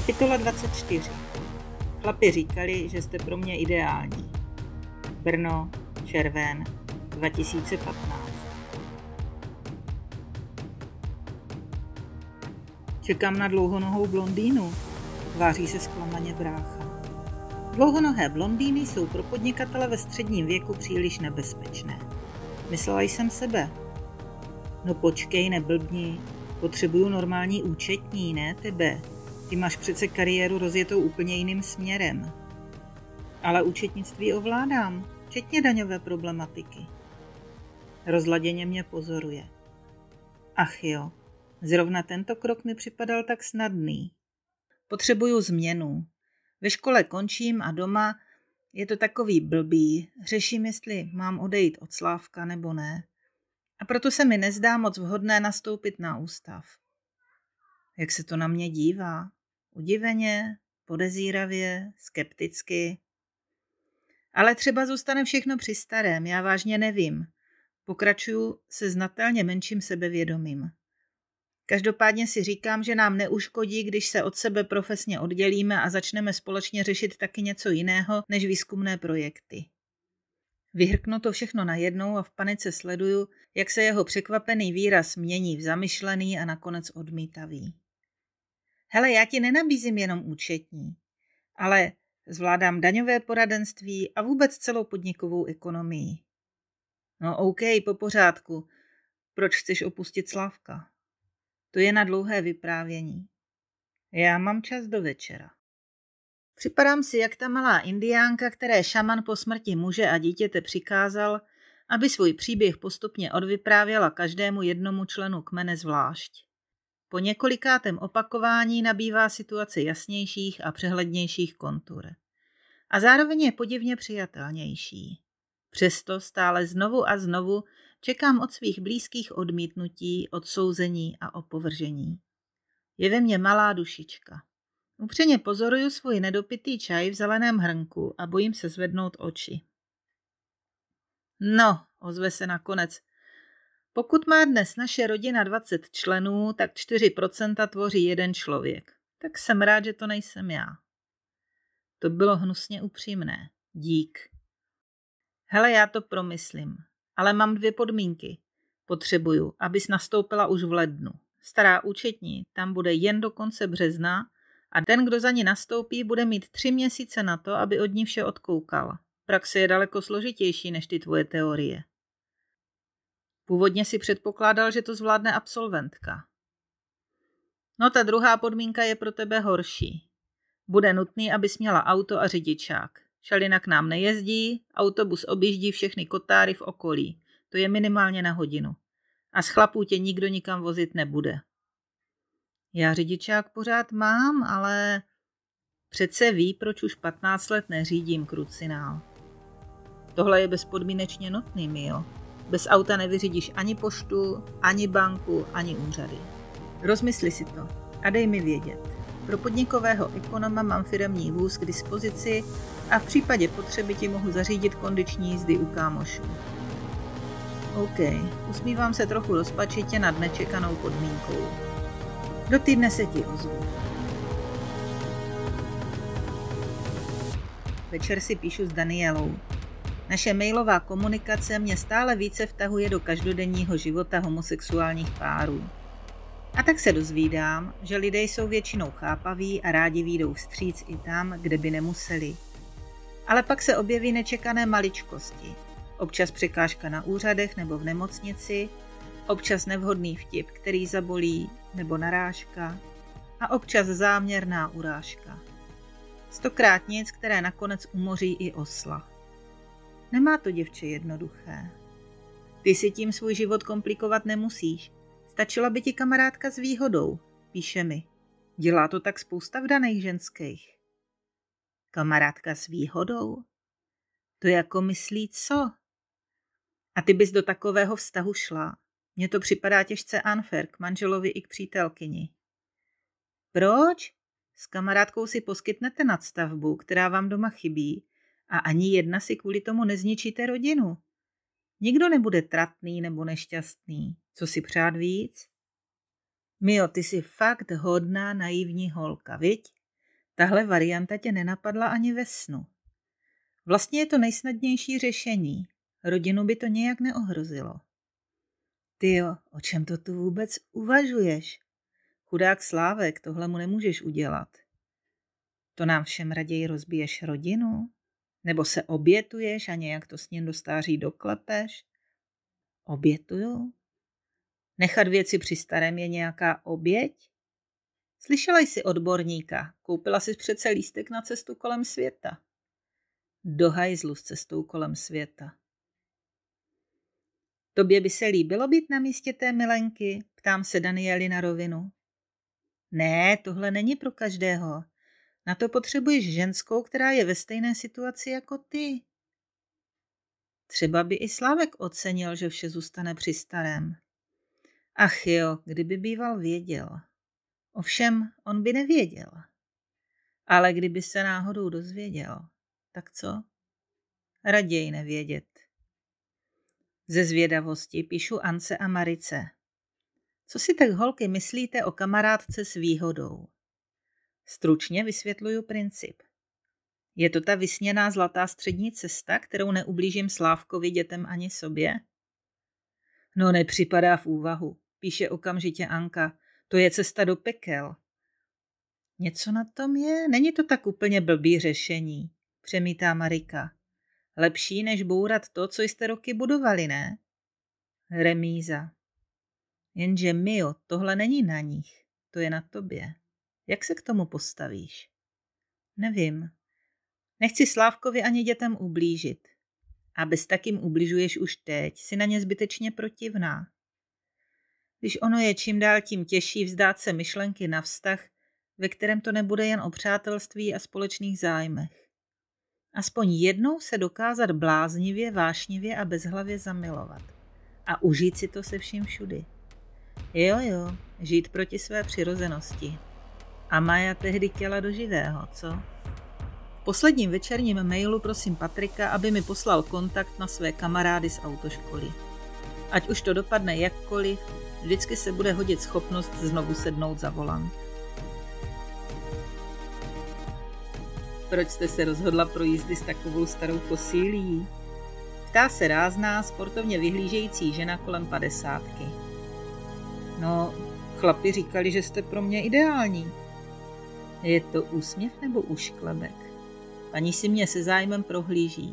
Kapitola 24. Chlapi říkali, že jste pro mě ideální. Brno, červen, 2015. Čekám na dlouhonohou blondýnu, tváří se zklamaně brácha. Dlouhonohé blondýny jsou pro podnikatele ve středním věku příliš nebezpečné. Myslela jsem sebe. No počkej, neblbni, potřebuju normální účetní, ne tebe. Ty máš přece kariéru rozjetou úplně jiným směrem. Ale účetnictví ovládám, včetně daňové problematiky. Rozladěně mě pozoruje. Ach jo, zrovna tento krok mi připadal tak snadný. Potřebuju změnu. Ve škole končím a doma je to takový blbý. Řeším, jestli mám odejít od Slávka nebo ne. A proto se mi nezdá moc vhodné nastoupit na ústav. Jak se to na mě dívá? Udiveně, podezíravě, skepticky. Ale třeba zůstane všechno při starém, já vážně nevím. Pokračuju se znatelně menším sebevědomím. Každopádně si říkám, že nám neuškodí, když se od sebe profesně oddělíme a začneme společně řešit taky něco jiného než výzkumné projekty. Vyhrknu to všechno najednou a v panice sleduju, jak se jeho překvapený výraz mění v zamyšlený a nakonec odmítavý. Hele, já ti nenabízím jenom účetní, ale zvládám daňové poradenství a vůbec celou podnikovou ekonomii. No OK, po pořádku. Proč chceš opustit Slavka? To je na dlouhé vyprávění. Já mám čas do večera. Připadám si jak ta malá indiánka, které šaman po smrti muže a dítěte přikázal, aby svůj příběh postupně odvyprávěla každému jednomu členu kmene zvlášť. Po několikátém opakování nabývá situace jasnějších a přehlednějších kontur. A zároveň je podivně přijatelnější. Přesto stále znovu a znovu čekám od svých blízkých odmítnutí, odsouzení a opovržení. Je ve mně malá dušička. Upřeně pozoruju svůj nedopitý čaj v zeleném hrnku a bojím se zvednout oči. No, ozve se nakonec. Pokud má dnes naše rodina 20 členů, tak 4% tvoří jeden člověk. Tak jsem rád, že to nejsem já. To bylo hnusně upřímné. Dík. Hele, já to promyslím. Ale mám dvě podmínky. Potřebuju, abys nastoupila už v lednu. Stará účetní tam bude jen do konce března a ten, kdo za ní nastoupí, bude mít tři měsíce na to, aby od ní vše odkoukal. Praxe je daleko složitější než ty tvoje teorie. Původně si předpokládal, že to zvládne absolventka. No ta druhá podmínka je pro tebe horší. Bude nutný, abys měla auto a řidičák. Šalina k nám nejezdí, autobus objíždí všechny kotáry v okolí. To je minimálně na hodinu. A z chlapů tě nikdo nikam vozit nebude. Já řidičák pořád mám, ale přece ví, proč už 15 let neřídím krucinál. Tohle je bezpodmínečně nutný, Mio. Bez auta nevyřídíš ani poštu, ani banku, ani úřady. Rozmysli si to a dej mi vědět. Pro podnikového ekonoma mám firemní vůz k dispozici a v případě potřeby ti mohu zařídit kondiční jízdy u kámošů. OK, usmívám se trochu rozpačitě nad nečekanou podmínkou. Do týdne se ti ozvu. Večer si píšu s Danielou. Naše mailová komunikace mě stále více vtahuje do každodenního života homosexuálních párů. A tak se dozvídám, že lidé jsou většinou chápaví a rádi výjdou vstříc i tam, kde by nemuseli. Ale pak se objeví nečekané maličkosti. Občas překážka na úřadech nebo v nemocnici, občas nevhodný vtip, který zabolí, nebo narážka, a občas záměrná urážka. Stokrát nic, které nakonec umoří i osla. Nemá to děvče jednoduché. Ty si tím svůj život komplikovat nemusíš. Stačila by ti kamarádka s výhodou, píše mi. Dělá to tak spousta vdaných ženských. Kamarádka s výhodou? To jako myslí co? A ty bys do takového vztahu šla. Mně to připadá těžce unfair k manželovi i k přítelkyni. Proč? S kamarádkou si poskytnete nadstavbu, která vám doma chybí a ani jedna si kvůli tomu nezničíte rodinu. Nikdo nebude tratný nebo nešťastný. Co si přát víc? Mio, ty jsi fakt hodná naivní holka, viď? Tahle varianta tě nenapadla ani ve snu. Vlastně je to nejsnadnější řešení. Rodinu by to nějak neohrozilo. Ty jo, o čem to tu vůbec uvažuješ? Chudák Slávek, tohle mu nemůžeš udělat. To nám všem raději rozbiješ rodinu? Nebo se obětuješ a nějak to s ním do stáří doklepeš? Obětuju? Nechat věci při starém je nějaká oběť? Slyšela jsi odborníka, koupila jsi přece lístek na cestu kolem světa. Do hajzlu s cestou kolem světa. Tobě by se líbilo být na místě té milenky? Ptám se Danieli na rovinu. Ne, tohle není pro každého. Na to potřebuješ ženskou, která je ve stejné situaci jako ty. Třeba by i Slávek ocenil, že vše zůstane při starém. Ach jo, kdyby býval věděl. Ovšem, on by nevěděl. Ale kdyby se náhodou dozvěděl, tak co? Raději nevědět. Ze zvědavosti píšu Ance a Marice. Co si tak holky myslíte o kamarádce s výhodou? Stručně vysvětluju princip. Je to ta vysněná zlatá střední cesta, kterou neublížím Slávkovi, dětem ani sobě? No nepřipadá v úvahu, píše okamžitě Anka. To je cesta do pekel. Něco na tom je, není to tak úplně blbý řešení, přemítá Marika. Lepší, než bourat to, co jste roky budovali, ne? Remíza. Jenže Mio, tohle není na nich, to je na tobě. Jak se k tomu postavíš? Nevím. Nechci Slávkovi ani dětem ublížit. A bez takým ubližuješ už teď, si na ně zbytečně protivná. Když ono je čím dál tím těžší vzdát se myšlenky na vztah, ve kterém to nebude jen o přátelství a společných zájmech. Aspoň jednou se dokázat bláznivě, vášnivě a bezhlavě zamilovat. A užít si to se vším všudy. Jo, jo, žít proti své přirozenosti. A Maja tehdy chtěla do živého, co? V posledním večerním mailu prosím Patrika, aby mi poslal kontakt na své kamarády z autoškoly. Ať už to dopadne jakkoliv, vždycky se bude hodit schopnost znovu sednout za volant. Proč jste se rozhodla pro jízdy s takovou starou fosílií? Ptá se rázná, sportovně vyhlížející žena kolem padesátky. No, chlapi říkali, že jste pro mě ideální. Je to úsměv nebo ušklebek? Paní si mě se zájmem prohlíží.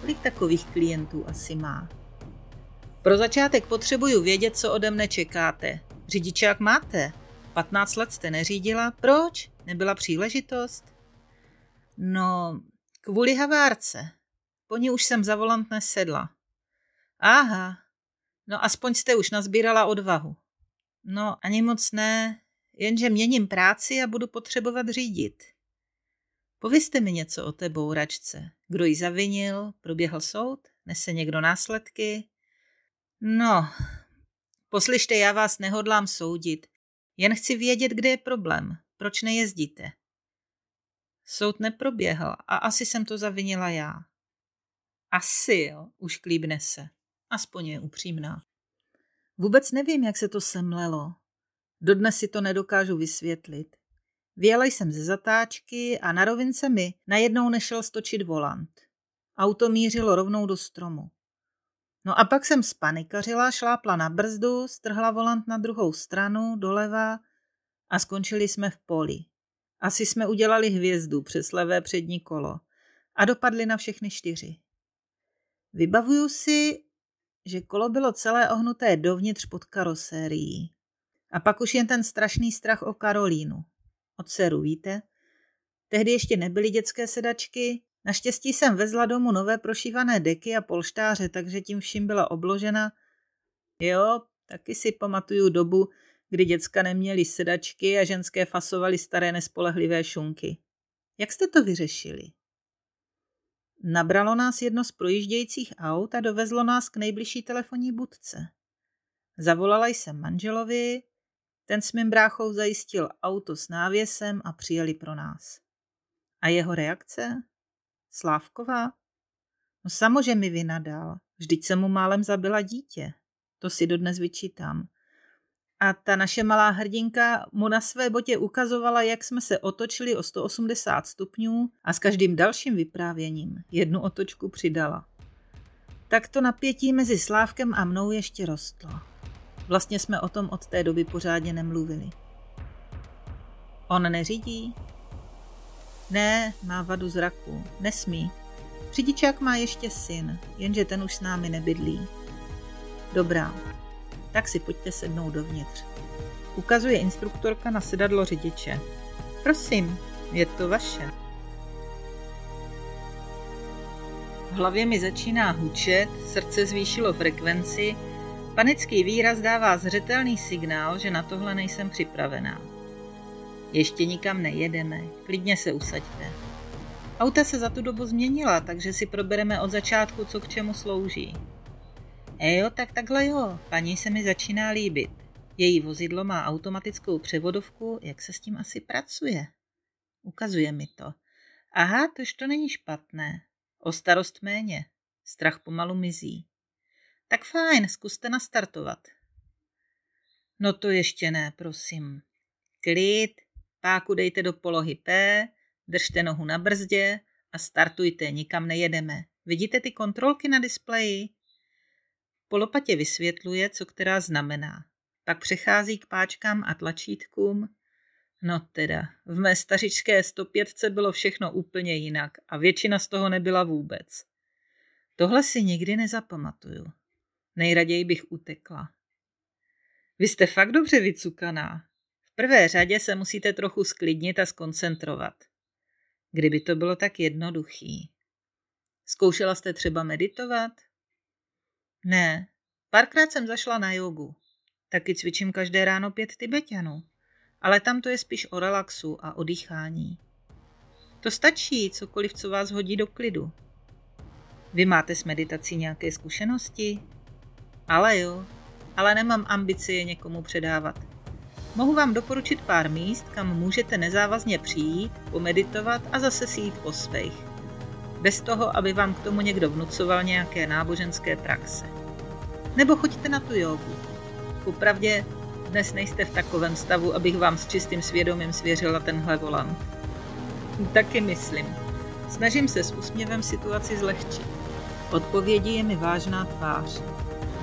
Kolik takových klientů asi má? Pro začátek potřebuju vědět, co ode mne čekáte. Řidičák máte? 15 let jste neřídila? Proč? Nebyla příležitost? No, kvůli havárce. Po ní už jsem za volant nesedla. Aha, no aspoň jste už nazbírala odvahu. No, ani moc ne, jenže měním práci a budu potřebovat řídit. Povězte mi něco o té bouračce. Kdo ji zavinil? Proběhl soud? Nese někdo následky? No, poslyšte, já vás nehodlám soudit. Jen chci vědět, kde je problém. Proč nejezdíte? Soud neproběhl a asi jsem to zavinila já. Asi jo, už klíbne se. Aspoň je upřímná. Vůbec nevím, jak se to semlelo. Dodnes si to nedokážu vysvětlit. Vyjela jsem ze zatáčky a na rovince mi najednou nešel stočit volant. Auto mířilo rovnou do stromu. No a pak jsem spanikařila, šlápla na brzdu, strhla volant na druhou stranu, doleva a skončili jsme v poli. Asi jsme udělali hvězdu přes levé přední kolo a dopadli na všechny čtyři. Vybavuju si, že kolo bylo celé ohnuté dovnitř pod karosérií. A pak už jen ten strašný strach o Karolínu. Od dceru, víte? Tehdy ještě nebyly dětské sedačky. Naštěstí jsem vezla domů nové prošívané deky a polštáře, takže tím vším byla obložena. Jo, taky si pamatuju dobu, kdy děcka neměly sedačky a ženské fasovaly staré nespolehlivé šunky. Jak jste to vyřešili? Nabralo nás jedno z projíždějících aut a dovezlo nás k nejbližší telefonní budce. Zavolala jsem manželovi, ten s mým bráchou zajistil auto s návěsem a přijeli pro nás. A jeho reakce? Slávková? No samozřejmě mi vynadal. Vždyť jsem mu málem zabila dítě. To si dodnes vyčítám. A ta naše malá hrdinka mu na své botě ukazovala, jak jsme se otočili o 180 stupňů a s každým dalším vyprávěním jednu otočku přidala. Tak to napětí mezi Slávkem a mnou ještě rostlo. Vlastně jsme o tom od té doby pořádně nemluvili. On neřídí? Ne, má vadu zraku. Nesmí. Řidičák má ještě syn, jenže ten už s námi nebydlí. Dobrá, tak si pojďte sednout dovnitř. Ukazuje instruktorka na sedadlo řidiče. Prosím, je to vaše. V hlavě mi začíná hučet, srdce zvýšilo frekvenci, panický výraz dává zřetelný signál, že na tohle nejsem připravená. Ještě nikam nejedeme, klidně se usaďte. Auta se za tu dobu změnila, takže si probereme od začátku, co k čemu slouží. E jo, tak takhle jo, paní se mi začíná líbit. Její vozidlo má automatickou převodovku, jak se s tím asi pracuje. Ukazuje mi to. Aha, tož to není špatné. O starost méně. Strach pomalu mizí. Tak fajn, zkuste nastartovat. No to ještě ne, prosím. Klid, páku dejte do polohy P, držte nohu na brzdě a startujte, nikam nejedeme. Vidíte ty kontrolky na displeji? Polopatě vysvětluje, co která znamená. Pak přechází k páčkám a tlačítkům. No teda, v mé stařičké 105 bylo všechno úplně jinak a většina z toho nebyla vůbec. Tohle si nikdy nezapamatuju. Nejraději bych utekla. Vy jste fakt dobře vycukaná. V prvé řadě se musíte trochu sklidnit a skoncentrovat. Kdyby to bylo tak jednoduchý. Zkoušela jste třeba meditovat? Ne, párkrát jsem zašla na jogu. Taky cvičím každé ráno pět tibetanů. Ale tam to je spíš o relaxu a o dýchání. To stačí, cokoliv, co vás hodí do klidu. Vy máte s meditací nějaké zkušenosti? Ale jo, ale nemám ambici je někomu předávat. Mohu vám doporučit pár míst, kam můžete nezávazně přijít, pomeditovat a zase si jít po svých bez toho, aby vám k tomu někdo vnucoval nějaké náboženské praxe. Nebo choďte na tu jogu. Popravdě, dnes nejste v takovém stavu, abych vám s čistým svědomím svěřila tenhle volant. Taky myslím. Snažím se s úsměvem situaci zlehčit. Odpovědí je mi vážná tvář.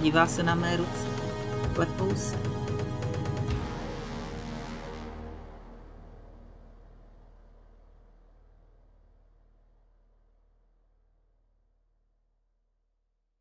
Dívá se na mé ruce. Klepou se.